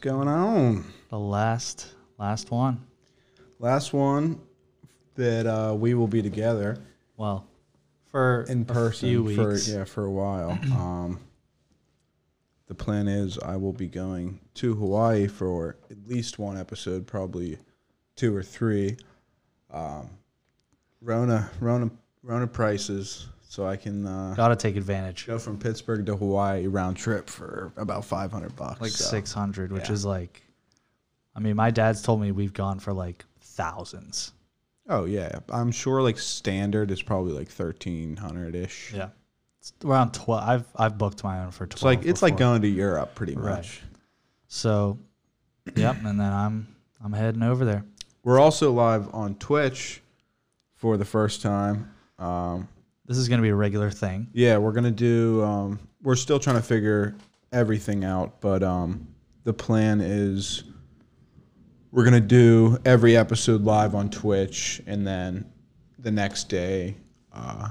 Going on? The last last one. Last one that uh, we will be together Well, for in a person for yeah for a while. um, the plan is I will be going to Hawaii for at least one episode, probably two or three. Um, Rona, Rona, Rona prices, so I can uh, Gotta take advantage. go from Pittsburgh to Hawaii round trip for about five hundred bucks. Like so. six hundred, which yeah. is like, I mean, my dad's told me we've gone for like thousands. Oh yeah, I'm sure like standard is probably like thirteen hundred ish. Yeah, it's around twelve. I've I've booked my own for twelve. It's like it's like before. going to Europe pretty Right. much. So, yep, and then I'm I'm heading over there. We're also live on Twitch for the first time. Um, This is gonna be a regular thing. yeah, we're gonna do. Um, we're still trying to figure everything out, but um, the plan is we're gonna do every episode live on Twitch, and then the next day, uh,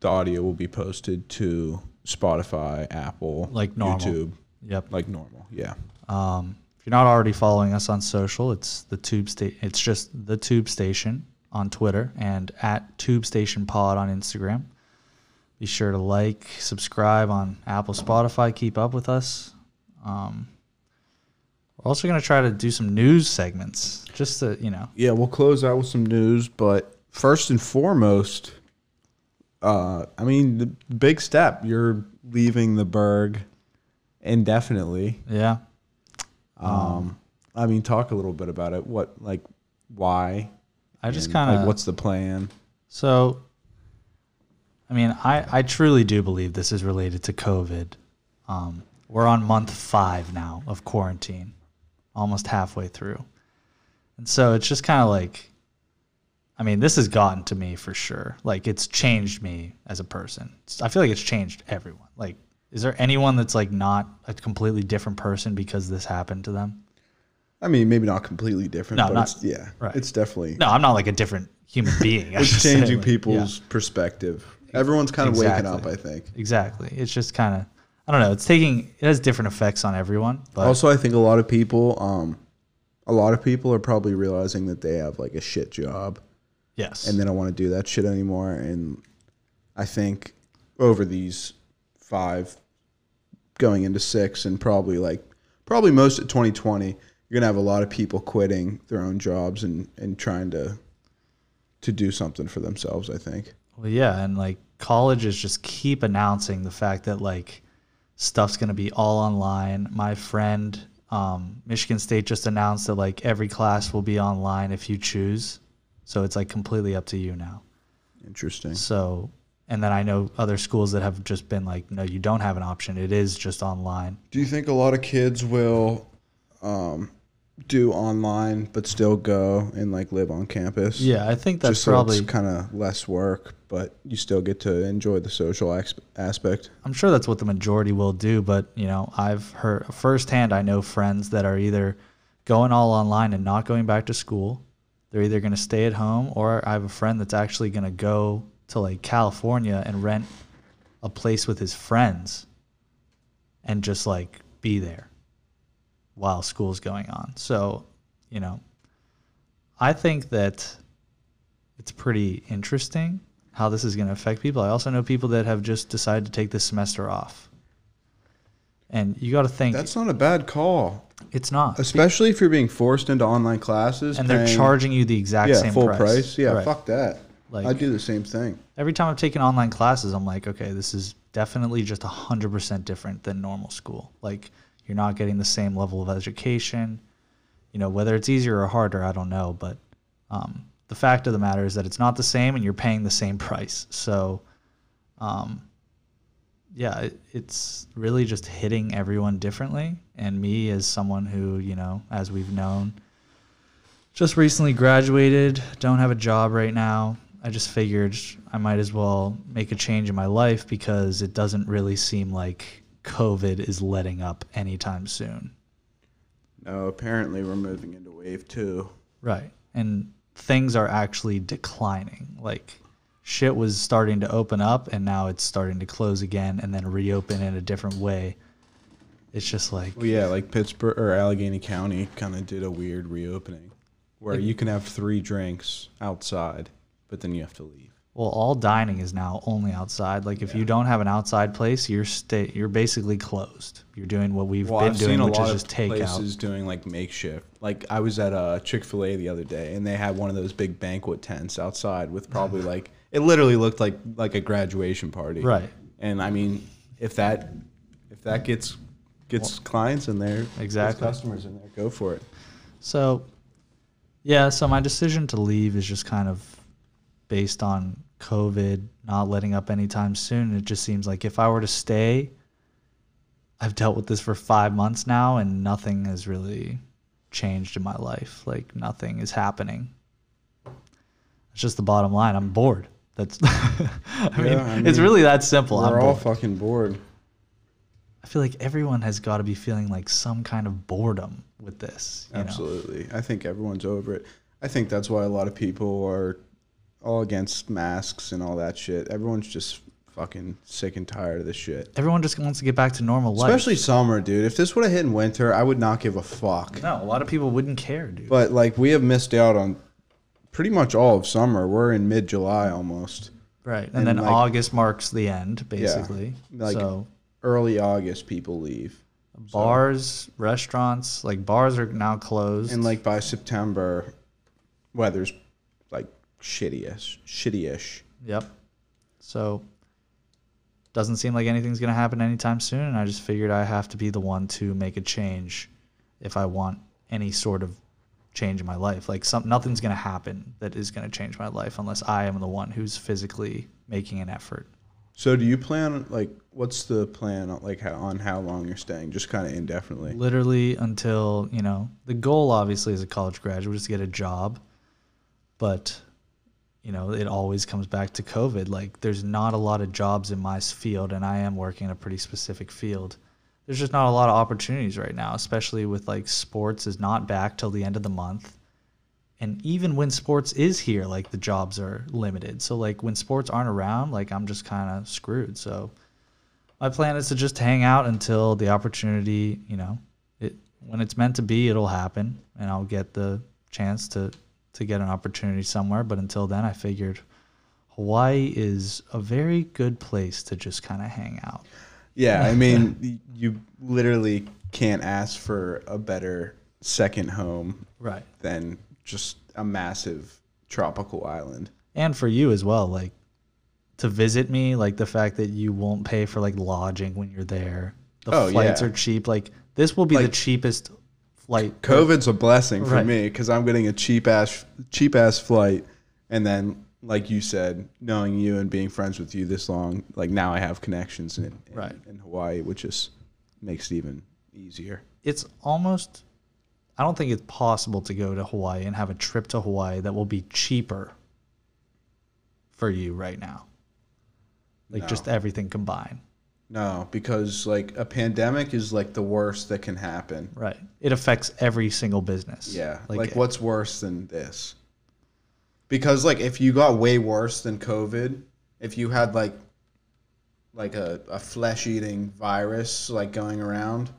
the audio will be posted to Spotify, Apple, Like normal. YouTube, Yep. like normal. Yeah. Um, if you're not already following us on social, it's the Tube State. It's just the Tube Station on Twitter and at Tube Station Pod on Instagram. Be sure to like, subscribe on Apple, Spotify. Keep up with us. Um, we're also gonna try to do some news segments, just to you know. Yeah, we'll close out with some news, but first and foremost, uh, I mean, the big step. You're leaving the Burgh indefinitely. Yeah. Um, I mean, talk a little bit about it. What, like, why? I just kind of like, what's the plan? So, I mean, I, I truly do believe this is related to COVID. Um, we're on month five now of quarantine, almost halfway through. And so it's just kind of like, I mean, this has gotten to me for sure. Like, it's changed me as a person. I feel like it's changed everyone. Like, is there anyone that's like not a completely different person because this happened to them? I mean, maybe not completely different, No, but not- it's yeah, right. it's definitely No, I'm not like a different human being. It's changing like, yeah. people's perspective. Everyone's kind of waking up. I think. Exactly. It's just kind of, I don't know. It's taking, it has different effects on everyone. But also, I think a lot of people, um, a lot of people are probably realizing that they have like a shit job. yes. and they don't want to do that shit anymore. And I think over these five, going into six, and probably like probably most of 2020, you're gonna have a lot of people quitting their own jobs and and trying to to do something for themselves. I think. well, yeah. And like colleges just keep announcing the fact that like stuff's going to be all online. My friend, um, Michigan State just announced that like every class will be online if you choose. So it's like completely up to you now. Interesting. So, and then I know other schools that have just been like, no, you don't have an option. It is just online. Do you think a lot of kids will um, do online but still go and like live on campus? Yeah, I think that's so probably. kind of less work, but you still get to enjoy the social aspect. I'm sure that's what the majority will do, but you know, I've heard firsthand. I know friends that are either going all online and not going back to school. They're either going to stay at home, or I have a friend that's actually going to go to like California and rent a place with his friends, and just like be there while school's going on. So, you know, I think that it's pretty interesting how this is going to affect people. I also know people that have just decided to take this semester off. And you got to think That's not a bad call. it's not. Especially if you're being forced into online classes and they're charging you the exact yeah same full price. price. Yeah, Right. fuck that. Like- I do the same thing. Every time I've taken online classes, I'm like, okay, this is definitely just 100% different than normal school. Like, you're not getting the same level of education. You know, whether it's easier or harder, I don't know. But um, the fact of the matter is that it's not the same and you're paying the same price. So, um, yeah, it, it's really just hitting everyone differently. And me, as someone who, you know, as we've known, just recently graduated, don't have a job right now. I just figured I might as well make a change in my life because it doesn't really seem like COVID is letting up anytime soon. No, apparently we're moving into wave two. Right. And things are actually declining. Like shit was starting to open up and now it's starting to close again and then reopen in a different way. It's just like Well, yeah, like Pittsburgh or Allegheny County kind of did a weird reopening where you can have three drinks outside, but then you have to leave. Well, all dining is now only outside. Like if you don't have an outside place, you're stay you're basically closed. You're doing what we've Well, been I've doing, seen a which lot is just takeout. places doing like makeshift. Like I was at uh, a Chick Fil A the other day, and they had one of those big banquet tents outside with probably like it literally looked like like a graduation party. Right. And I mean, if that if that gets gets clients in there, Exactly. customers in there, go for it. So, yeah, so my decision to leave is just kind of based on COVID not letting up anytime soon. It just seems like if I were to stay, I've dealt with this for five months now and nothing has really changed in my life. Like, nothing is happening. It's just the bottom line. I'm bored. That's, I, mean, Yeah, I it's really that simple. I'm We're all bored. fucking bored. I feel like everyone has got to be feeling like some kind of boredom with this. You Know? Absolutely. I think everyone's over it. I think that's why a lot of people are all against masks and all that shit. Everyone's just fucking sick and tired of this shit. Everyone just wants to get back to normal life. Especially summer, dude. If this would have hit in winter, I would not give a fuck. No, a lot of people wouldn't care, dude. But like we have missed out on pretty much all of summer. We're in mid July almost. right. And, and then like- August marks the end, basically. like- so Early August people leave. bars, restaurants, like bars are now closed. And like by September weather's like shitty-ish. Shitty-ish. Yep. So doesn't seem like anything's gonna happen anytime soon, and I just figured I have to be the one to make a change if I want any sort of change in my life. Like some nothing's gonna happen that is gonna change my life unless I am the one who's physically making an effort. So do you plan like what's the plan on, like how, on how long you're staying? Just kind of indefinitely. literally until you know the goal obviously as a college graduate is to get a job but you know it always comes back to covid. Like there's not a lot of jobs in my field and i am working in a pretty specific field. There's just not a lot of opportunities right now especially with like sports is not back till the end of the month. And even when sports is here like the jobs are limited. So like when sports aren't around like i'm just kind of screwed. So my plan is to just hang out until the opportunity, you know, it when it's meant to be, it'll happen, and I'll get the chance to to get an opportunity somewhere. But until then, I figured Hawaii is a very good place to just kind of hang out. Yeah, I mean you literally can't ask for a better second home Right. than just a massive tropical island. And for you as well, like to visit me, like the fact that you won't pay for like lodging when you're there. The Oh, flights yeah. are cheap. Like this will be the cheapest flight. COVID's a blessing for Right. me because I'm getting a cheap ass cheap ass flight, and then like you said, knowing you and being friends with you this long, like now I have connections in in, Right. in Hawaii, which just makes it even easier. it's almost I don't think it's possible to go to Hawaii and have a trip to Hawaii that will be cheaper for you right now. Like just everything combined. No, because like a pandemic is like the worst that can happen. Right. It affects every single business. Yeah. Like, Like, what's worse than this? Because like if you got way worse than COVID, if you had like like a, a flesh eating virus like going around,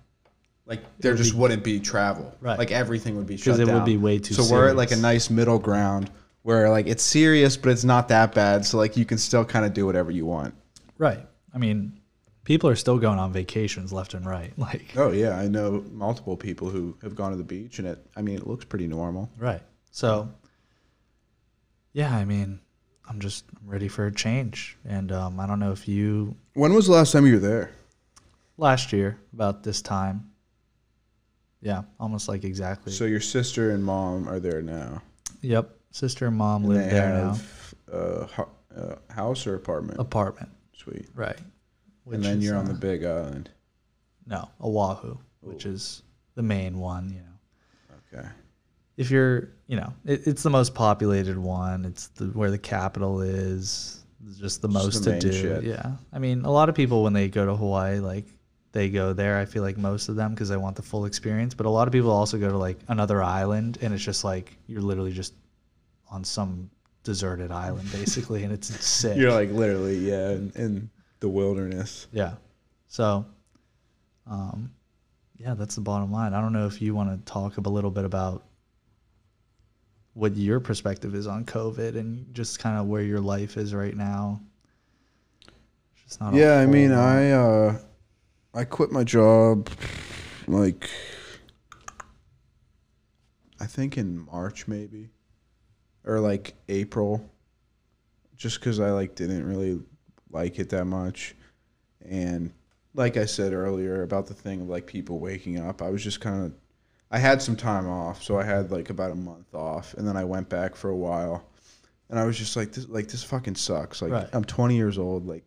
like there just be- wouldn't be travel. Right. Like everything would be shut down. Because it would be way too So we're at like a nice middle ground where like it's serious but it's not that bad. So like you can still kind of do whatever you want. Right. I mean, people are still going on vacations left and right. Like Oh yeah, I know multiple people who have gone to the beach and it I mean it looks pretty normal. Right. So, yeah, I mean, I'm just ready for a change. And um, I don't know if you, When was the last time you were there? last year, about this time, yeah, almost like exactly. So your sister and mom are there now. yep. Sister and mom And live there now. a, a house or apartment. Apartment. Sweet. Right. And then is, you're on uh, the big island. No, Oahu, which is the main one, you know. Okay. if you're, you know, it, it's the most populated one. It's the where the capital is. It's just the Just most the to do. shit. Yeah, I mean, a lot of people when they go to Hawaii, like they go there. I feel like most of them because they want the full experience. But a lot of people also go to like another island, and it's just like you're literally just on some deserted island basically, and it's sick. You're like literally, yeah, and, in the wilderness. Yeah. So, um, yeah, that's the bottom line. I don't know if you want to talk a little bit about what your perspective is on COVID and just kind of where your life is right now. It's not yeah, I mean. I uh, I quit my job like I think in March maybe or like April, just because I like didn't really like it that much, and like I said earlier about the thing of like people waking up, I was just kind of I had some time off, so I had like about a month off, and then I went back for a while, and I was just like this like this fucking sucks. Like Right. I'm 20 years old, like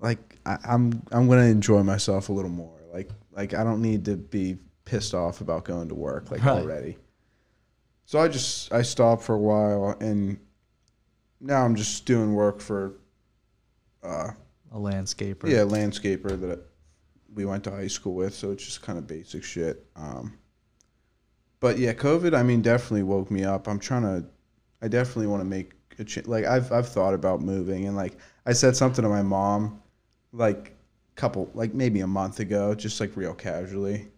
like I, I'm I'm gonna enjoy myself a little more. Like like I don't need to be pissed off about going to work like Right. already. So I just I stopped for a while and now I'm just doing work for uh a landscaper. yeah, a landscaper that we went to high school with, so it's just kind of basic shit. Um but yeah, COVID I mean definitely woke me up. I'm trying to I definitely want to make a ch- like I've I've thought about moving and like I said something to my mom like couple like maybe a month ago just like real casually.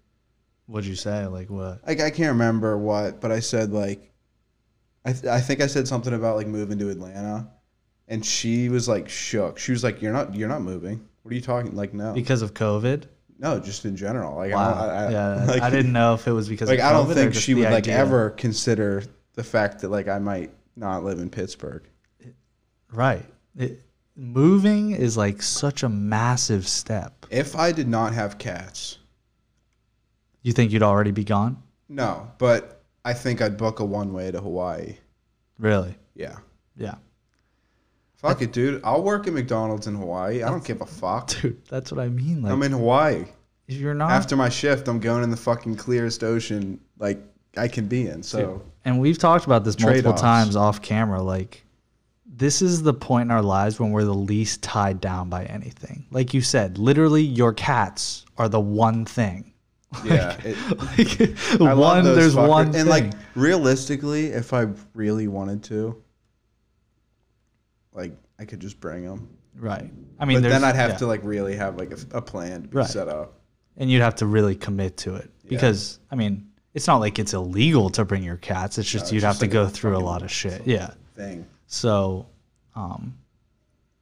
What'd you say? Like what? Like I can't remember what, but I said like I th- I think I said something about like moving to Atlanta and she was like shook. She was like you're not you're not moving. What are you talking like no. Because of COVID? no, just in general. Like I Wow. I, I, yeah, like, I didn't know if it was because like I don't think she would like ever consider the fact that like I might not live in Pittsburgh. Right. It, moving is like such a massive step. If I did not have cats, You think you'd already be gone? no, but I think I'd book a one way to Hawaii. Really? Yeah. Yeah. Fuck it, dude. I'll work at McDonald's in Hawaii. I don't give a fuck. Dude, that's what I mean. Like I'm in Hawaii. if you're not After my shift, I'm going in the fucking clearest ocean like I can be in. So and we've talked about this multiple Trade-offs. times off camera like this is the point in our lives when we're the least tied down by anything like you said literally your cats are the one thing yeah, it, like I love one those there's fuckers. one and thing. like realistically, if I really wanted to, like I could just bring them. right i mean but then I'd have yeah. to like really have like a, a plan to be Right. set up. and you'd have to really commit to it because i mean it's not like it's illegal to bring your cats it's just it's you'd just have to go through a lot of shit yeah Thing. So, um,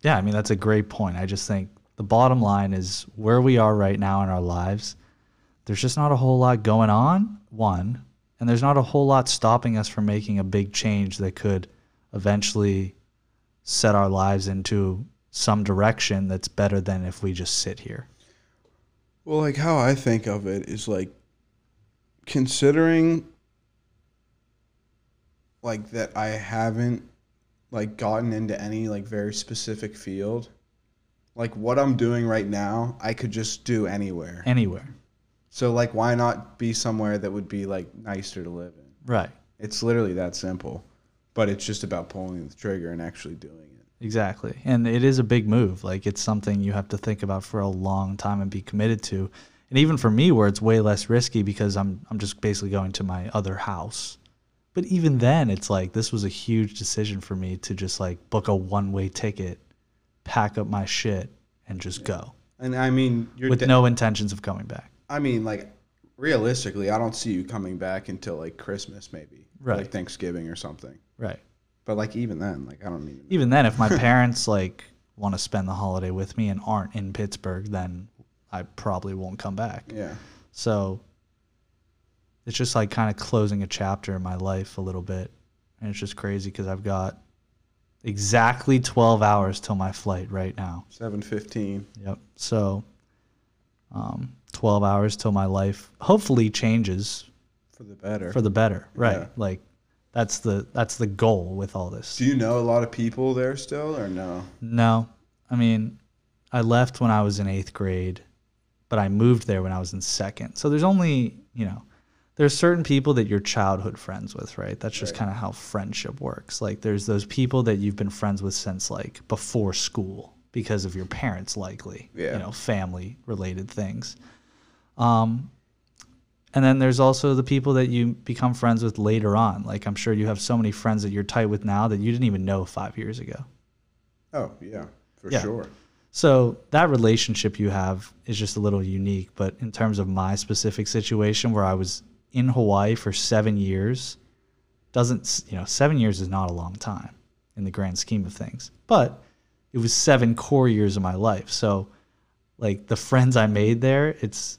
yeah, I mean, that's a great point. I just think the bottom line is where we are right now in our lives, there's just not a whole lot going on, one, and there's not a whole lot stopping us from making a big change that could eventually set our lives into some direction that's better than if we just sit here. Well, like how I think of it is like considering like that I haven't like gotten into any like very specific field. Like what I'm doing right now, I could just do anywhere. Anywhere. So like why not be somewhere that would be like nicer to live in? Right. It's literally that simple. But it's just about pulling the trigger and actually doing it. Exactly. And it is a big move. Like it's something you have to think about for a long time and be committed to. And even for me where it's way less risky because I'm I'm just basically going to my other house. But even then it's like this was a huge decision for me to just like book a one-way ticket, pack up my shit and just go And I mean, you're with de- no intentions of coming back. I mean, like realistically, I don't see you coming back until like Christmas, maybe, Right. Like Thanksgiving or something. Right. But like even then, like I don't even. Even then if my parents like want to spend the holiday with me and aren't in Pittsburgh, then I probably won't come back. Yeah, So it's just like kind of closing a chapter in my life a little bit. And it's just crazy because I've got exactly 12 hours till my flight right now. seven fifteen. Yep. So um, 12 hours till my life hopefully changes for the better. for the better. Right. Yeah. Like that's the that's the goal with all this. Do you know a lot of people there still, or no? No. I mean, I left when I was in eighth grade, but I moved there when I was in second. So there's only, you know, there's certain people that you're childhood friends with, right? That's just Right. kind of how friendship works. Like there's those people that you've been friends with since like before school because of your parents likely, Yeah. you know, family related things. Um and then there's also the people that you become friends with later on. Like I'm sure you have so many friends that you're tight with now that you didn't even know 5 years ago. Oh yeah, for Yeah. sure. So that relationship you have is just a little unique. But in terms of my specific situation where I was in Hawaii for seven years, doesn't, you know, seven years is not a long time in the grand scheme of things. But it was seven core years of my life. So, like, the friends I made there, it's,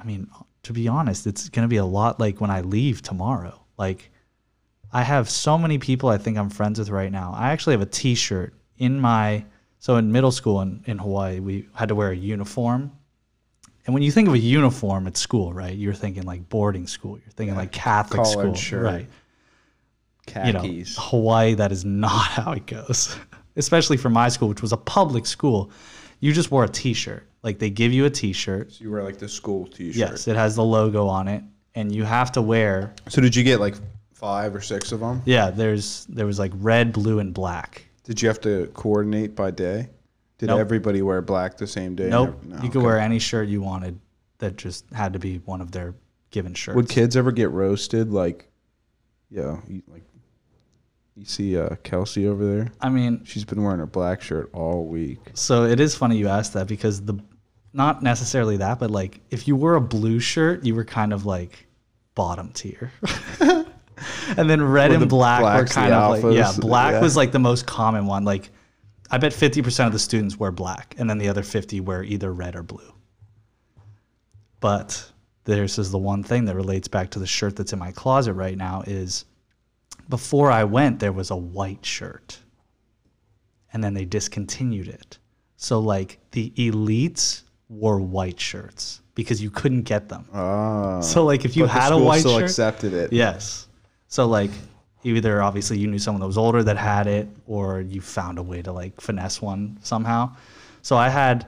I mean, to be honest, it's going to be a lot like when I leave tomorrow. Like, I have so many people I think I'm friends with right now. I actually have a t shirt in my, so in middle school in, in Hawaii, we had to wear a uniform. And when you think of a uniform at school, right, you're thinking like boarding school, you're thinking like Catholic school, shirt. right? you know, Hawaii, that is not how it goes. Especially for my school, which was a public school. You just wore a t shirt. Like they give you a t shirt. So you wear like the school T-shirt. Yes, it has the logo on it. And you have to wear So did you get like five or six of them? yeah, there's there was like red, blue, and black. Did you have to coordinate by day? Did Nope. everybody wear black the same day? Nope. No, you could okay. wear any shirt you wanted that just had to be one of their given shirts. Would kids ever get roasted? Like, yeah, you, like you see uh, Kelsey over there. I mean, She's been wearing her black shirt all week. So it is funny you asked that because the not necessarily that, but like if you wore a blue shirt, you were kind of like bottom tier. and then red and black were kind of like yeah, black Yeah. was like the most common one. Like I bet 50% of the students wear black and then the other 50 wear either red or blue. But this is the one thing that relates back to the shirt that's in my closet right now is before I went there was a white shirt and then they discontinued it. So like the elites wore white shirts because you couldn't get them. Ah, So like if you had a white still shirt, accepted it. yes. So like either obviously you knew someone that was older that had it, or you found a way to like finesse one somehow. So I had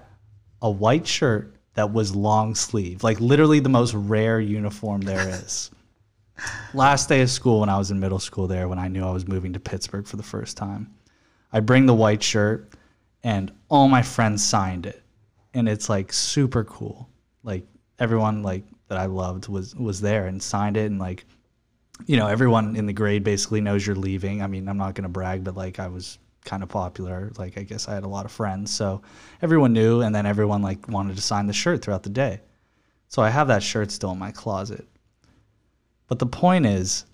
a white shirt that was long sleeve, like literally the most rare uniform there is. Last day of school when I was in middle school there, when I knew I was moving to Pittsburgh for the first time, I bring the white shirt and all my friends signed it. And it's like super cool. Like everyone like that I loved was was there and signed it and like you know, everyone in the grade basically knows you're leaving. I mean, I'm not going to brag, but like I was kind of popular. Like I guess I had a lot of friends, so everyone knew, and then everyone like wanted to sign the shirt throughout the day. So I have that shirt still in my closet. But the point is,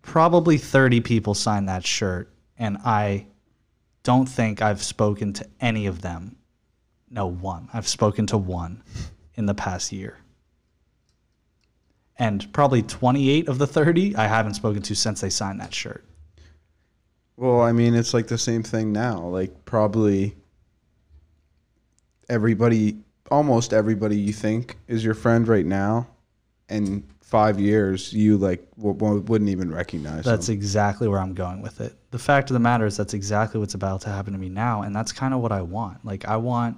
probably 30 people signed that shirt, and I don't think I've spoken to any of them. No, one. I've spoken to one in the past year and probably 28 of the 30 I haven't spoken to since they signed that shirt. Well, I mean, it's like the same thing now. Like probably everybody, almost everybody you think is your friend right now, in five years you like w- w- wouldn't even recognize That's them. exactly where I'm going with it. The fact of the matter is that's exactly what's about to happen to me now, and that's kind of what I want. Like I want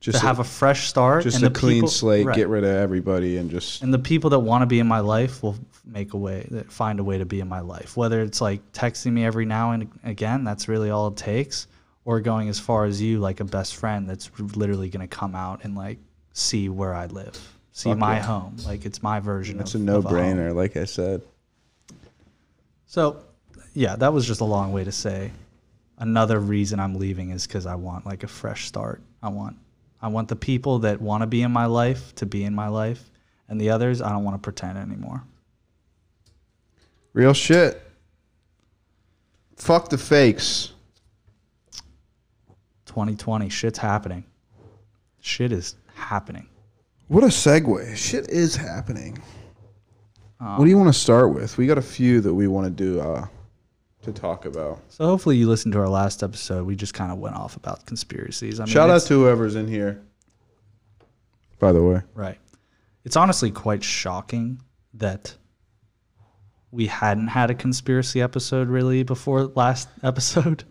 Just to a, have a fresh start, just and a the clean people- slate. right. Get rid of everybody and just and the people that want to be in my life will make a way that find a way to be in my life whether it's like texting me every now and again that's really all it takes or going as far as you like a best friend that's literally going to come out and like see where i live see Fuck my yeah. home like it's my version it's of a no-brainer. Like I said, so yeah that was just a long way to say another reason i'm leaving is because i want like a fresh start i want i want the people that want to be in my life to be in my life and the others i don't want to pretend anymore real shit. Fuck the fakes. 2020 shit's happening shit is happening What a segue. Shit is happening. Um, what do you want to start with? We got a few that we want to do uh, to talk about. so hopefully you listened to our last episode we just kind of went off about conspiracies I mean, Shout out to whoever's in here. By the way, right it's honestly quite shocking that we hadn't had a conspiracy episode really before last episode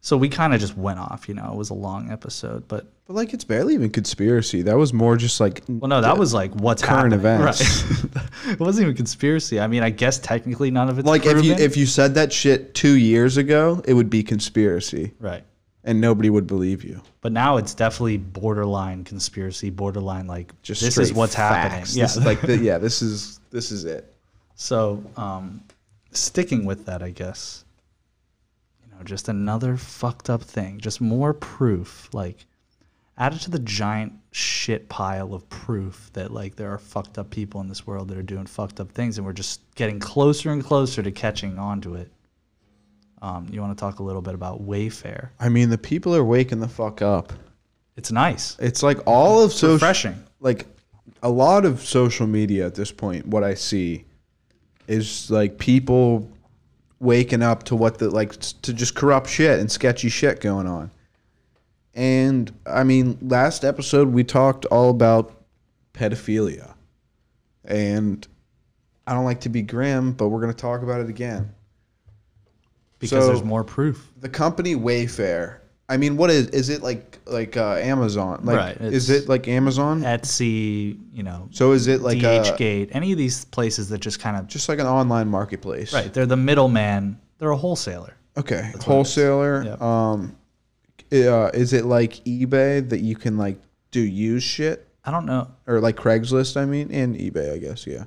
so we kind of just went off you know it was a long episode but but like it's barely even conspiracy. That was more just like well no that was like what's Current happening. events. right it wasn't even conspiracy i mean i guess technically none of it's like if you if you said that shit two years ago, it would be conspiracy, right and nobody would believe you. But now it's definitely borderline conspiracy, borderline like Just this is what's happening. facts. Yeah. This is like the, yeah, this is this is it. so um, sticking with that, I guess. You know, just another fucked up thing. Just more proof. Like, added to the giant shit pile of proof that like there are fucked up people in this world that are doing fucked up things, and we're just getting closer and closer to catching onto it. Um, you want to talk a little bit about Wayfair? I mean, the people are waking the fuck up. It's nice, It's like all of social, refreshing. like a lot of social media at this point. What I see is like people waking up to what the like to just corrupt shit and sketchy shit going on. And I mean, last episode we talked all about pedophilia, and I don't like to be grim, but we're gonna talk about it again. because So- there's more proof. the company Wayfair. I mean, what is is it like like uh, Amazon? Like, Right, Is it like Amazon? Etsy, you know, So is it like a, DHgate, any of these places that just kind of just like an online marketplace? right. They're the middleman. They're a wholesaler. Okay. is. Wholesaler. Yep. Um, uh, is it like eBay that you can like do used shit I don't know. or like Craigslist? I mean, and eBay, I guess. Yeah.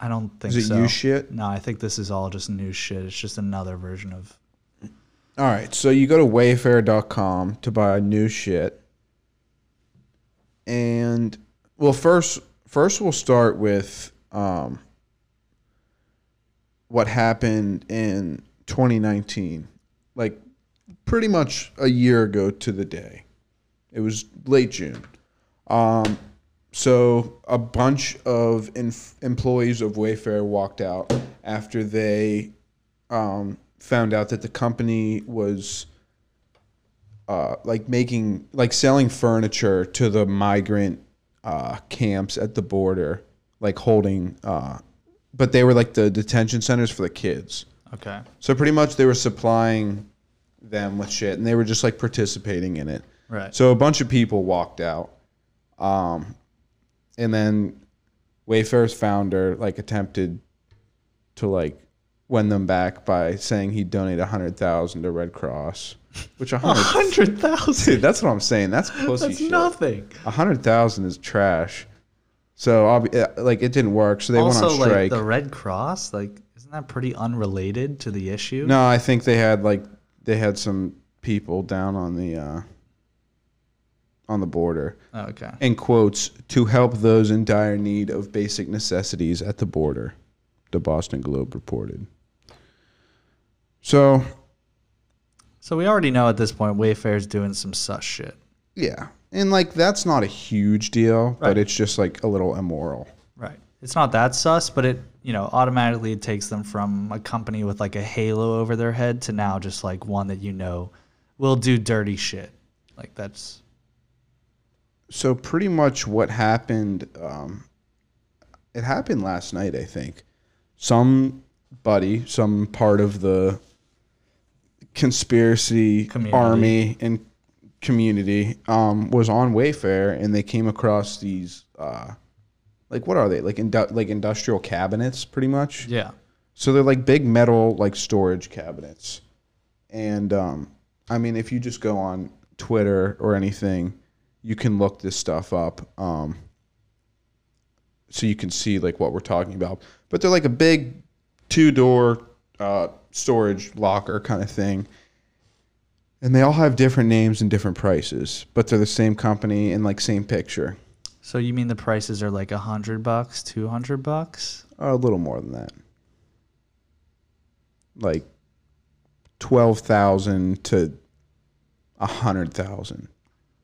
I don't think Is it so. used shit? No, I think this is all just new shit. It's just another version of. All right, so you go to wayfair.com to buy new shit. And well, first first we'll start with um, what happened in 2019. Like pretty much a year ago to the day. It was late June. Um, so a bunch of inf- employees of Wayfair walked out after they um, found out that the company was uh, like making like selling furniture to the migrant uh, camps at the border, like holding, uh, but they were like the detention centers for the kids. Okay. So pretty much they were supplying them with shit, and they were just like participating in it. Right. So a bunch of people walked out, um, and then Wayfair's founder like attempted to like win them back by saying he'd donate a hundred thousand to Red Cross, which a hundred. thousand. That's what I'm saying. That's pussy That's shit. nothing. A hundred thousand is trash. So uh, like it didn't work. So they also, went on like strike. the Red Cross, like isn't that pretty unrelated to the issue? no, I think they had like they had some people down on the uh, on the border. Oh, okay. in quotes to help those in dire need of basic necessities at the border the boston globe reported so So we already know at this point Wayfair's doing some sus shit. yeah and like that's not a huge deal Right. but it's just like a little immoral Right. It's not that sus, but it you know automatically it takes them from a company with like a halo over their head to now just like one that you know will do dirty shit. Like that's so pretty much what happened um, it happened last night i think some somebody some part of the conspiracy Community. army and community um, was on wayfair and they came across these uh, like what are they like indu- like industrial cabinets pretty much yeah. so they're like big metal like storage cabinets. And um, I mean if you just go on Twitter or anything, you can look this stuff up. Um, so you can see like what we're talking about. But they're like a big two door uh, storage locker kind of thing. And they all have different names and different prices, but they're the same company and like same picture. So you mean the prices are like a hundred bucks, two hundred bucks? Or A little more than that. Like twelve thousand to a hundred thousand.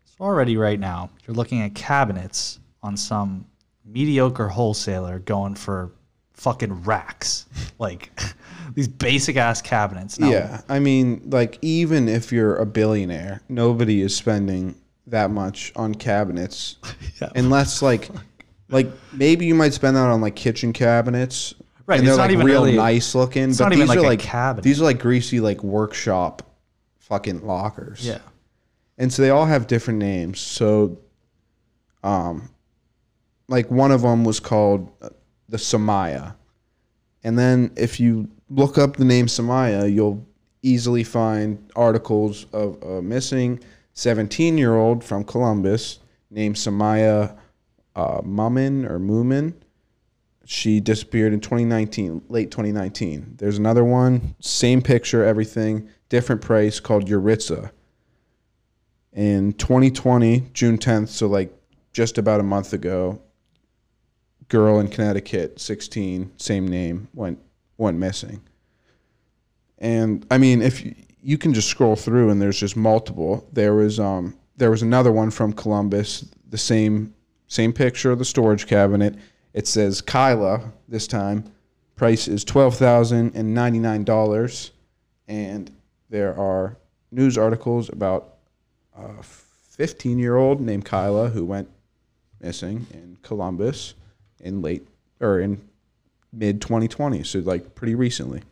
So already right now you're looking at cabinets on some mediocre wholesaler going for fucking racks, like these basic ass cabinets. Now, Yeah, I mean, like even if you're a billionaire, nobody is spending that much on cabinets, Yeah. unless like, like maybe you might spend that on like kitchen cabinets. Right, and they're like even real really- nice looking. but these even are like like cabinet. These are like greasy, like workshop, fucking lockers. yeah. and so they all have different names. So, um, like one of them was called uh, the Samaya, and then if you look up the name Samaya, you'll easily find articles of a missing 17-year-old from Columbus named Samaya uh, Mummin or Moomin. She disappeared in 2019, late 2019. There's another one, same picture, everything, different price called Yuritsa. In 2020, June 10th, so like just about a month ago, girl in Connecticut, 16, same name, went went missing. And I mean, if you, you can just scroll through and there's just multiple. There was um there was another one from Columbus, the same same picture of the storage cabinet. It says Kyla this time. Price is twelve thousand and ninety nine dollars, and there are news articles about a fifteen year old named Kyla who went missing in Columbus in late or in mid 2020, so like pretty recently.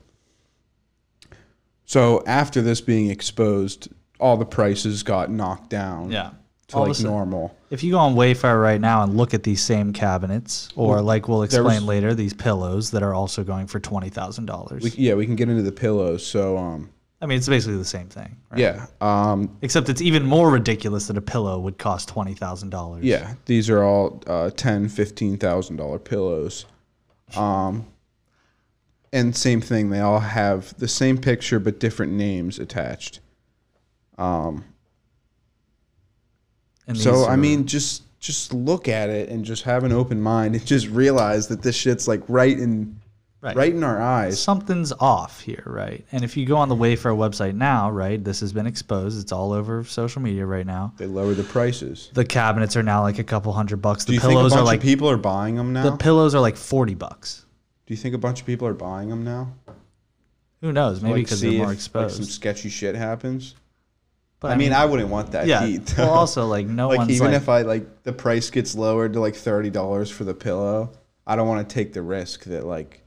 So after this being exposed, all the prices got knocked down Yeah. to All like sudden- normal. If you go on Wayfair right now and look at these same cabinets, or like we'll explain was- later, these pillows that are also going for twenty thousand dollars. Yeah, we can get into the pillows. So um, I mean, it's basically the same thing. Right? yeah, um, Except it's even more ridiculous that a pillow would cost twenty thousand dollars. yeah, these are all uh, ten, fifteen thousand dollar pillows. Um, and same thing, they all have the same picture but different names attached. Um, And so I mean, just just look at it and just have an open mind and just realize that this shit's like right in Right. right, in our eyes. something's off here, right? And if you go on the Wayfair website now, right, this has been exposed. It's all over social media right now. They lower the prices. The cabinets are now like a couple hundred bucks. Do The you think a pillows bunch are like of people are buying them now? the pillows are like forty bucks. Do you think a bunch of people are buying them now? Who knows? Maybe because see they're more if, exposed. Like some sketchy shit happens. but I mean, I wouldn't want that yeah. heat. well, also like no like one's even like, if I like the price gets lowered to like thirty dollars for the pillow, I don't want to take the risk that like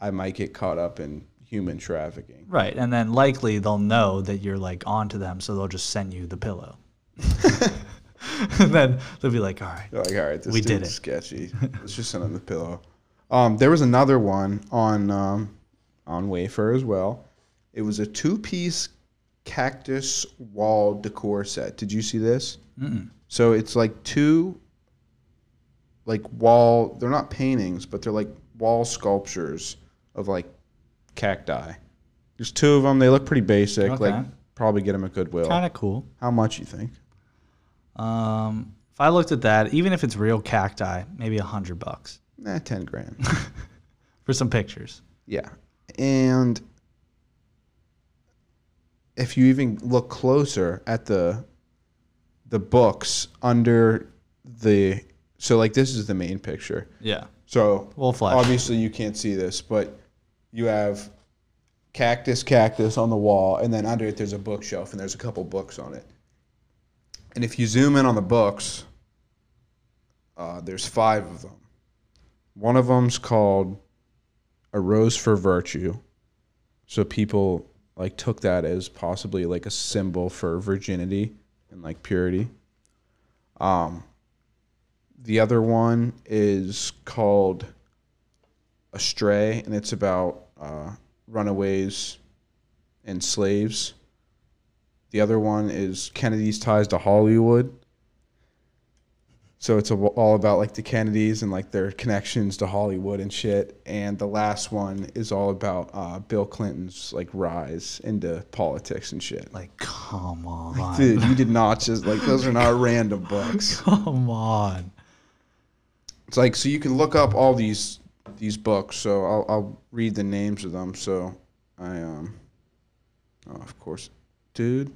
I might get caught up in human trafficking. right, and then likely they'll know that you're like onto them, so they'll just send you the pillow. and then they'll be like, all right, They're like, all right, this We did it." sketchy. Let's just send him the pillow. Um, there was another one on um, on Wayfair as well. It was a two piece cactus wall decor set. Did you see this? Mm-mm. So it's like two like wall. They're not paintings, but they're like wall sculptures of like cacti. There's two of them. They look pretty basic. Okay. Like probably get them at Goodwill. kind of cool. How much you think? Um, if I looked at that, even if it's real cacti, maybe a hundred bucks Nah, ten grand. for some pictures. Yeah. And if you even look closer at the the books under the so like this is the main picture. Yeah, So we'll flash. obviously you can't see this, but you have cactus cactus on the wall and then under it there's a bookshelf and there's a couple books on it. And if you zoom in on the books, uh, there's five of them. One of them's called a rose for virtue. So people like took that as possibly like a symbol for virginity and like purity. Um the other one is called Astray and it's about uh, runaways and slaves. The other one is Kennedy's ties to Hollywood. So it's a, all about like the Kennedys and like their connections to Hollywood and shit. And the last one is all about uh, Bill Clinton's like rise into politics and shit. like, come on, Dude, you did not just like those are not random books. come on. It's like so you can look up all these these books. So I'll I'll read the names of them. So I um oh, of course, dude.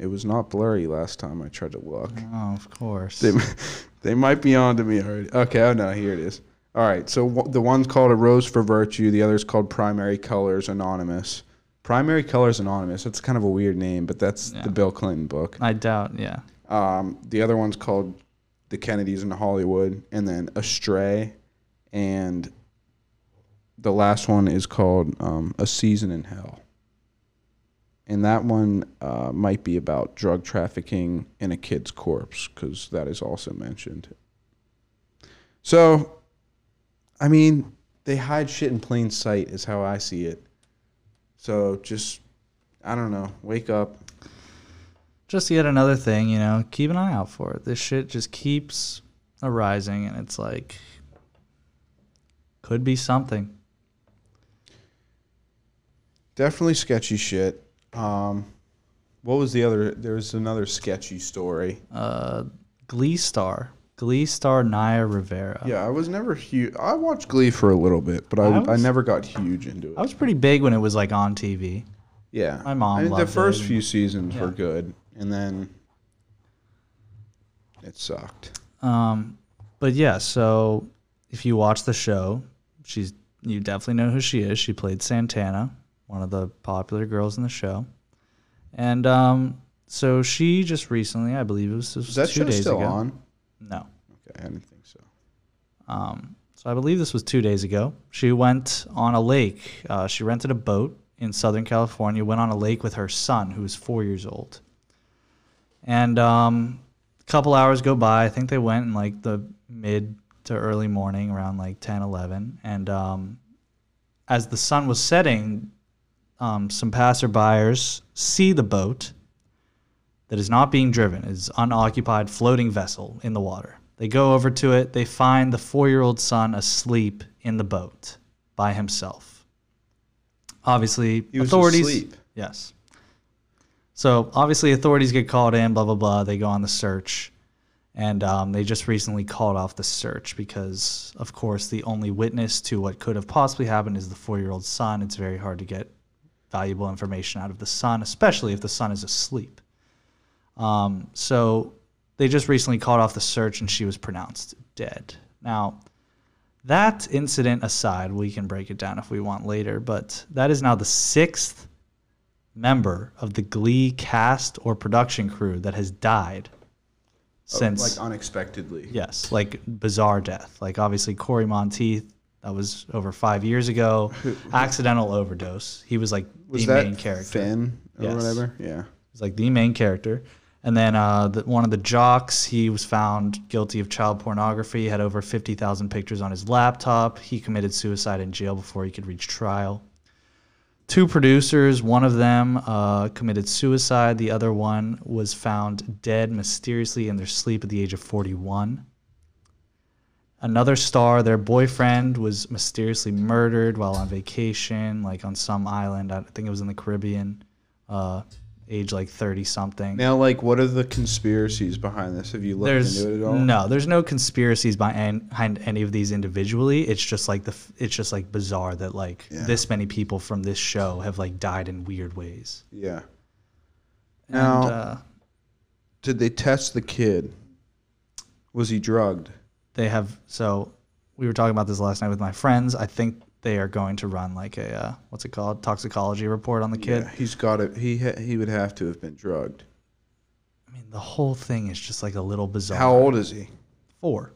It was not blurry last time I tried to look. Oh, of course. They they might be on to me already. Okay, oh no, here it is. All right, so wh- the one's called A Rose for Virtue. The other's called Primary Colors Anonymous. Primary Colors Anonymous. That's kind of a weird name, but that's Yeah. the Bill Clinton book. I doubt. Yeah. Um, the other one's called The Kennedys in Hollywood, and then Astray, and the last one is called um, A Season in Hell. And that one uh, might be about drug trafficking in a kid's corpse, because that is also mentioned. So, I mean, they hide shit in plain sight, is how I see it. So just, I don't know, wake up, Just yet another thing, you know. Keep an eye out for it. This shit just keeps arising, and it's like could be something. Definitely sketchy shit. Um, what was the other? There was another sketchy story. Uh, Glee star, Glee star Naya Rivera. Yeah, I was never huge. I watched Glee for a little bit, but I, I I, never got huge into it. I was pretty big when it was like on TV. yeah, my mom I mean, the first few seasons were good, and then it sucked. Um, but yeah, so if you watch the show, she's you definitely know who she is. She played Santana, one of the popular girls in the show, and um, so she just recently, I believe it was, this was that two show days still ago. on? No. Okay, I didn't think so. Um, so I believe this was two days ago. She went on a lake. Uh, she rented a boat in Southern California. Went on a lake with her son, who was four years old. And um, a couple hours go by. I think they went in like the mid to early morning, around like 10, 11. And um, as the sun was setting, um, some passerbyers see the boat that is not being driven, is unoccupied floating vessel in the water. They go over to it. They find the four-year-old son asleep in the boat by himself. Obviously, He was authorities. asleep. Yes. So obviously, authorities get called in. Blah blah blah. They go on the search, and um, they just recently called off the search because, of course, the only witness to what could have possibly happened is the four-year-old son. It's very hard to get valuable information out of the sun, especially if the sun is asleep. Um, so they just recently called off the search and she was pronounced dead. Now, that incident aside, we can break it down if we want later, but that is now the sixth member of the Glee cast or production crew that has died since. like unexpectedly. Yes, like bizarre death. Like obviously Cory Monteith, that was over five years ago. Accidental overdose. He was like Was the main character. Finn or Yes. whatever? Yeah. He was like the main character. And then uh, the, one of the jocks, he was found guilty of child pornography. Had over fifty thousand pictures on his laptop. He committed suicide in jail before he could reach trial. Two producers, one of them uh, committed suicide. The other one was found dead mysteriously in their sleep at the age of 41. Another star, their boyfriend, was mysteriously murdered while on vacation, like on some island. I think it was in the Caribbean, uh, age like 30 something. Now, like, what are the conspiracies behind this? Have you looked There's into it at all? no, there's no conspiracies behind, any of these individually. It's just like the, it's just like bizarre that like Yeah. this many people from this show have like died in weird ways. Yeah. And, Now- uh, Did they test the kid? Was he drugged? They have so we were talking about this last night with my friends i think they are going to run like a uh, what's it called toxicology report on the kid Yeah, he's got it. He ha- he would have to have been drugged. i mean the whole thing is just like a little bizarre How old is he? four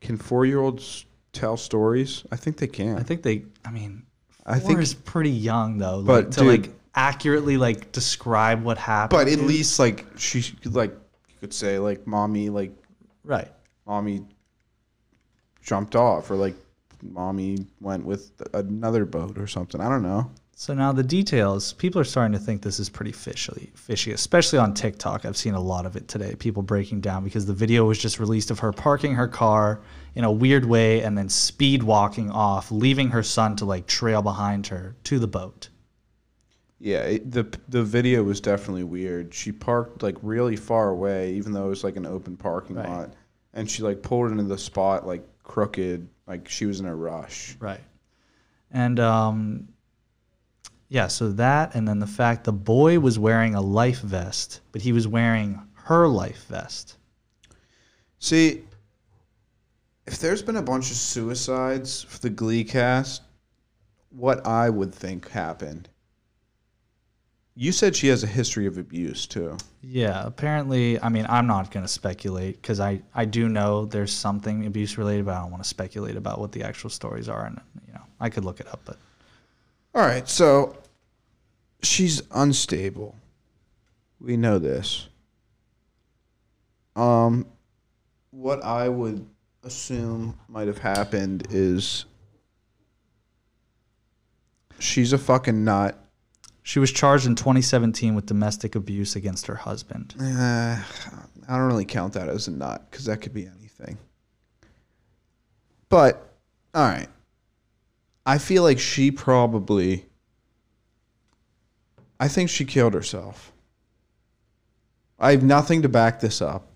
Can four year olds tell stories? I think they can. i think they i mean four I think- is pretty young though But, like, to dude- like accurately like describe what happened but at least like she could like you could say like mommy like right mommy jumped off or like mommy went with another boat or something. I don't know. So now the details, people are starting to think this is pretty fishy, fishy, especially on TikTok. I've seen a lot of it today. People breaking down because the video was just released of her parking her car in a weird way and then speed walking off, leaving her son to like trail behind her to the boat. Yeah, it, the the video was definitely weird. She parked like really far away, even though it was like an open parking Right. lot, and she like pulled into the spot like crooked, like she was in a rush. Right. And um yeah, so that and then the fact the boy was wearing a life vest, but he was wearing her life vest. See, if there's been a bunch of suicides for the Glee cast, what I would think happened. You said she has a history of abuse too. Yeah, apparently, I mean, I'm not going to speculate because I, I do know there's something abuse related, but I don't want to speculate about what the actual stories are. And, you know, I could look it up, but All right, so she's unstable. We know this. Um, what I would assume might have happened is she's a fucking nut. She was charged in 2017 with domestic abuse against her husband. Uh, I don't really count that as a nut because that could be anything. But all right. I feel like she probably I think she killed herself. I have nothing to back this up.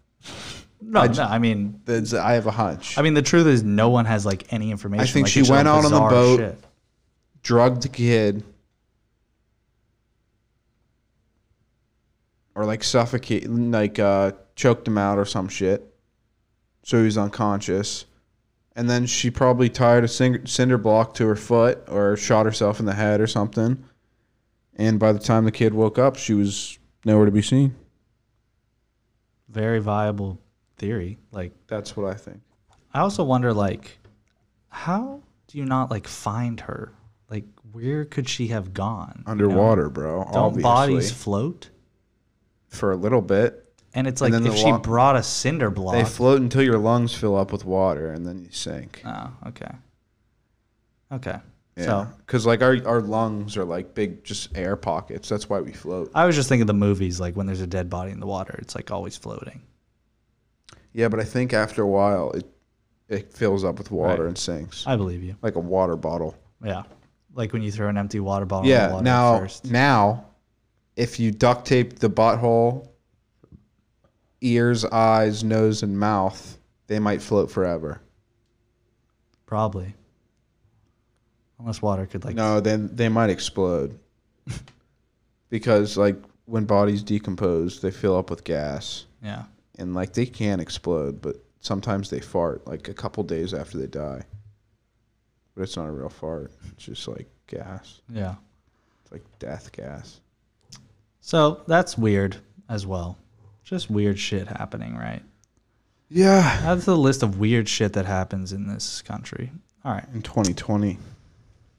No, I no, j- I mean, I have a hunch. I mean, the truth is, no one has like any information. I think Like, she went out on the boat. shit. drugged the kid or like suffocate like uh choked him out or some shit so he was unconscious and then she probably tied a cinder block to her foot or shot herself in the head or something and by the time the kid woke up she was nowhere to be seen Very viable theory. Like, that's what i think I also wonder, like, how do you not like find her? Like, where could she have gone? you know? underwater bro Don't obviously bodies float? For a little bit And it's like And if the she brought a cinder block. they float until your lungs fill up with water and then you sink oh, okay. Okay. Yeah, So because like our our lungs are like big, just air pockets. That's why we float. I was just thinking the movies, like when there's a dead body in the water, it's like always floating. Yeah, but I think after a while it it fills up with water Right. and sinks I believe you. like a water bottle. Yeah. Like when you throw an empty water bottle in the Yeah. water Now first. now, if you duct tape the butthole, ears, eyes, nose, and mouth, they might float forever. Probably. Unless water could like No, then they might explode. because like when bodies decompose, they fill up with gas. Yeah. and like they can explode, but sometimes they fart like a couple days after they die. But it's not a real fart. It's just like gas. Yeah. It's like death gas. So that's weird as well. Just weird shit happening, right? Yeah. That's the list of weird shit that happens in this country. All right. In 2020.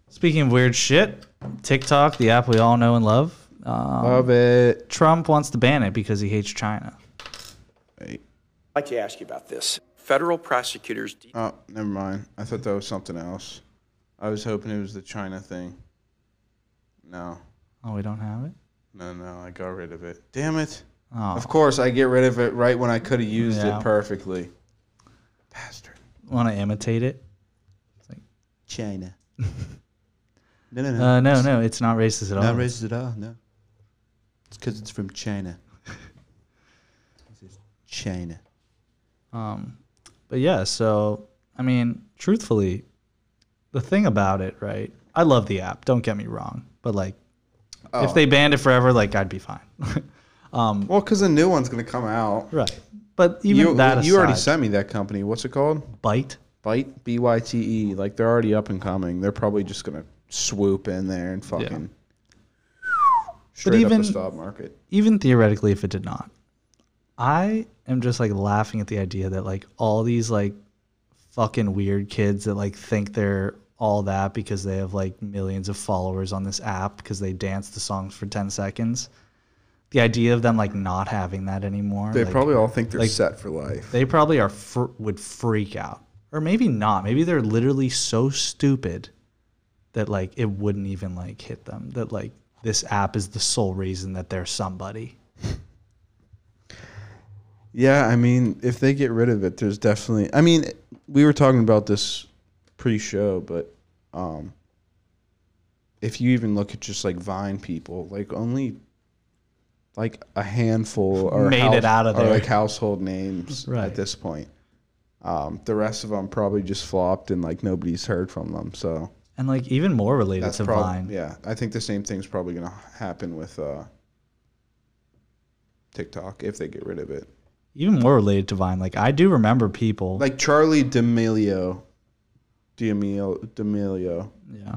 Speaking of weird shit, TikTok, the app we all know and love. Um, Love it. Trump wants to ban it because he hates China. Wait. I'd like to ask you about this. Federal prosecutors de- Oh, never mind. I thought that was something else. I was hoping it was the China thing. No. Oh, we don't have it? No, no, I got rid of it. Damn it. Oh, Of course, I get rid of it right when I could have used Yeah. it perfectly. Bastard. want to imitate it? China. no, no, no. Uh, no, no, it's not racist at all. Not racist at all. No, it's because it's from China. This is China. Um, but yeah, so I mean, truthfully, the thing about it, right? I love the app. Don't get me wrong, but like, Oh. if they banned it forever, like I'd be fine. um, Well, because a new one's gonna come out. right. But even you that aside, you already sent me that company. What's it called? Byte. Byte. B Y T E. Like they're already up and coming. They're probably just gonna swoop in there and fucking. Straight up even- the stock market. even theoretically if it did not i am just like laughing at the idea that like all these like fucking weird kids that like think they're all that because they have like millions of followers on this app because they dance the songs for 10 seconds the idea of them like not having that anymore They like, probably all think they're like- set for life. they probably are fr- would freak out or maybe not maybe they're literally so stupid that like it wouldn't even like hit them that like this app is the sole reason that they're somebody Yeah, I mean, if they get rid of it, there's definitely. I mean, we were talking about this pre-show, but um, if you even look at just like Vine people, like only like a handful are Made it out of there. like household names Right. at this point. Um, the rest of them probably just flopped and like nobody's heard from them. So And like even more related that's to probably Vine. yeah. I think the same thing's probably gonna happen with uh, TikTok if they get rid of it. Even more related to Vine. Like I do remember people Like Charli D'Amelio, D'Amelio, D'Amelio. Yeah.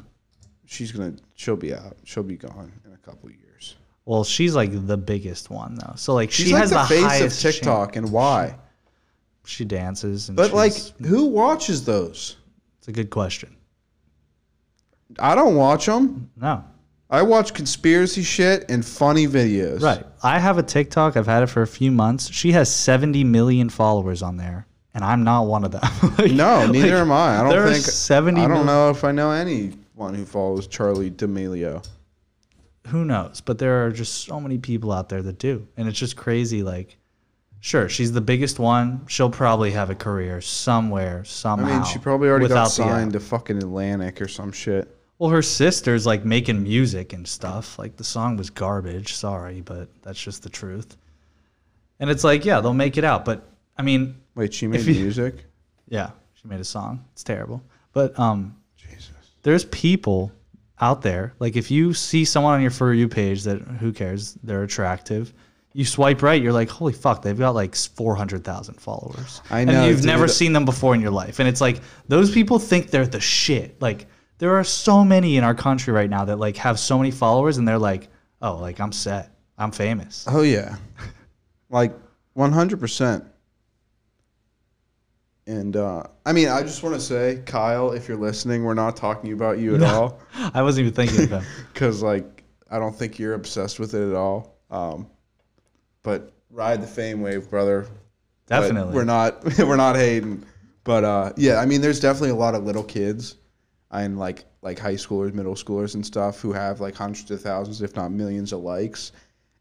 She's gonna. She'll be out. She'll be gone in a couple of years. Well, she's like the biggest one though. So like She's she like has the, the, face of TikTok, and why? She dances and But like, who watches those? it's a good question. I don't watch them. No. I watch conspiracy shit and funny videos. Right. I have a TikTok. I've had it for a few months. She has 70 million followers on there, and I'm not one of them. Like- No, neither like, am I. I don't there are think. 70 I don't mil- know if I know anyone who follows Charli D'Amelio. Who knows? But there are just so many people out there that do, and it's just crazy. Like, Sure, she's the biggest one. She'll probably have a career somewhere, somehow. I mean, she probably already got without the app. signed to fucking Atlantic or some shit. Well, her sister's like making music and stuff. Like the song was garbage. Sorry, but that's just the truth. And it's like, yeah, they'll make it out. But I mean, Wait, she made If you- music? yeah, she made a song. It's terrible. But um, Jesus. there's people out there. Like if you see someone on your for you page that who cares, they're attractive. You swipe right, you're like, holy fuck, they've got like four hundred thousand followers. I know, and you've dude. never seen them before in your life. And it's like those people think they're the shit. Like there are so many in our country right now that like have so many followers, and they're like, oh, like I'm set, I'm famous. Oh yeah, like one hundred percent. And uh, I mean, I just want to say, Kyle, if you're listening, we're not talking about you at all, I wasn't even thinking of him. because like I don't think you're obsessed with it at all. Um, but ride the fame wave, brother. But Definitely. we're not we're not hating. But uh, yeah, I mean, there's definitely a lot of little kids and like like high schoolers, middle schoolers, and stuff who have like hundreds of thousands, if not millions, of likes,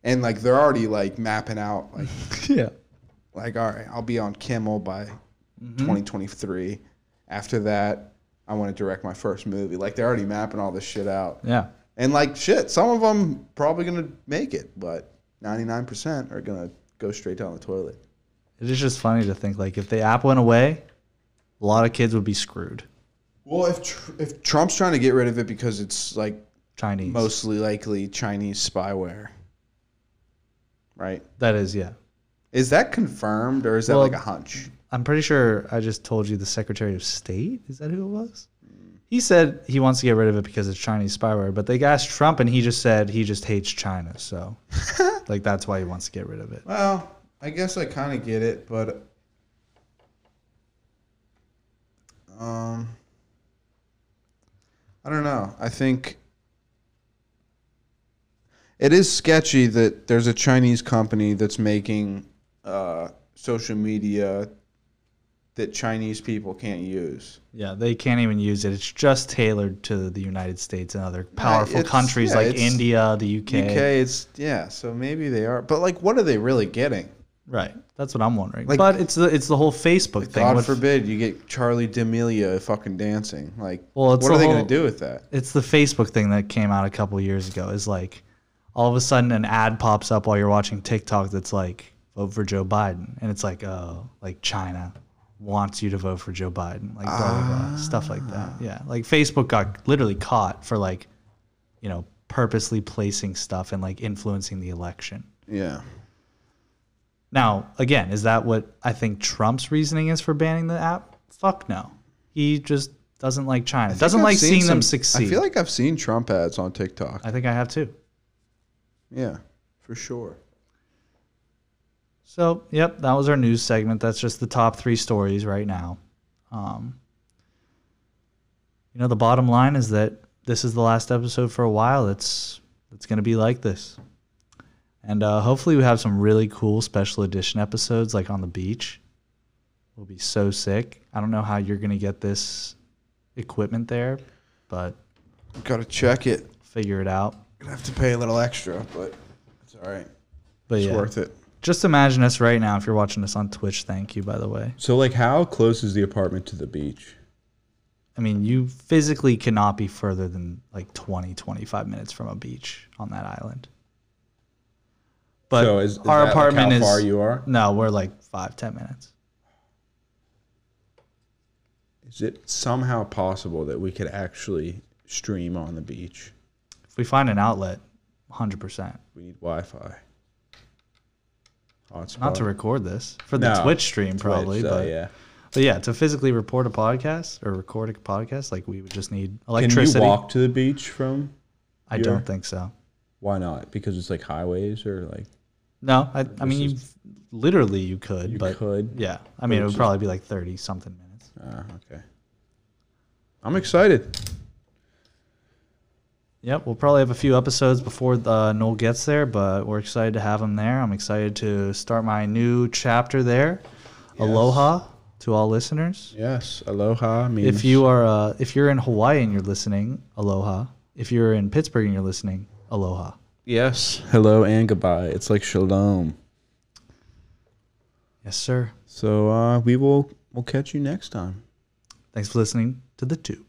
and like they're already like mapping out like yeah. like all right, I'll be on Kimmel by Mm-hmm. 2023. After that, I want to direct my first movie. Like they're already mapping all this shit out. Yeah. And like shit, some of them probably gonna make it, but 99% are gonna go straight down the toilet. It is just funny to think like if the app went away, a lot of kids would be screwed. Well, if tr- if Trump's trying to get rid of it because it's like Chinese. mostly likely Chinese spyware, right? That is, yeah. Is that confirmed or is that Well, like a hunch? I'm pretty sure I just told you the Secretary of State. Is that who it was? He said he wants to get rid of it because it's Chinese spyware, but they asked Trump and he just said he just hates China. So, like, that's why he wants to get rid of it. Well, I guess I kind of get it, but um, I don't know. I think it is sketchy that there's a Chinese company that's making uh, social media that Chinese people can't use. Yeah, they can't even use it. It's just tailored to the United States and other powerful it's- countries yeah, like India, the UK. UK, it's yeah. So maybe they are, but like, what are they really getting? Right. That's what I'm wondering. Like- but it's the it's the whole Facebook thing. God with- forbid you get Charli D'Amelio fucking dancing. Like, Well, what are they going to do with that? it's the Facebook thing that came out a couple years ago. Is like all of a sudden an ad pops up while you're watching TikTok that's like vote for Joe Biden, and it's like oh like China wants you to vote for Joe Biden, like blah blah blah stuff like that. Ah. Yeah, like Facebook got literally caught for like you know purposely placing stuff and like influencing the election. Yeah. Now, again, is that what I think Trump's reasoning is for banning the app? Fuck no. He just doesn't like China. Doesn't I've like seen seeing them some- succeed. I feel like I've seen Trump ads on TikTok. I think I have too. Yeah, for sure. So, yep, that was our news segment. That's just the top three stories right now. Um, you know, the bottom line is that this is the last episode for a while. It's it's going to be like this, and uh, hopefully we have some really cool special edition episodes, like on the beach. Will be so sick. I don't know how you're going to get this equipment there, but Got to check it. figure it out. Gonna have to pay a little extra, but it's all right. But It's yeah, worth it. Just imagine us right now. If you're watching us on Twitch, thank you, by the way. So, like, how close is the apartment to the beach? I mean, you physically cannot be further than like 20, 25 minutes from a beach on that island. But so is, is our that, like, apartment how is far you are? no, we're like five, ten minutes. Is it somehow possible that we could actually stream on the beach? If we find an outlet, hundred percent. We need Wi-Fi. Hotspot. Not to record this for the No, Twitch stream, probably, Twitch, so, but yeah. but yeah, to physically report a podcast or record a podcast, like we would just need electricity. Can you walk to the beach from? I your- don't think so. Why not? Because it's like highways or like No, I, I mean, you literally you could, you but could. yeah, I mean, it would probably be like thirty something minutes. Ah, okay. I'm excited. Yep, we'll probably have a few episodes before uh, Noel gets there, but we're excited to have him there. I'm excited to start my new chapter there. Aloha to all listeners. Yes. Aloha means If you are uh, if you're in Hawaii and you're listening, aloha. If you're in Pittsburgh and you're listening, aloha. Yes. Hello and goodbye. It's like shalom. Yes, sir. So uh, we will we'll catch you next time. Thanks for listening to the tube.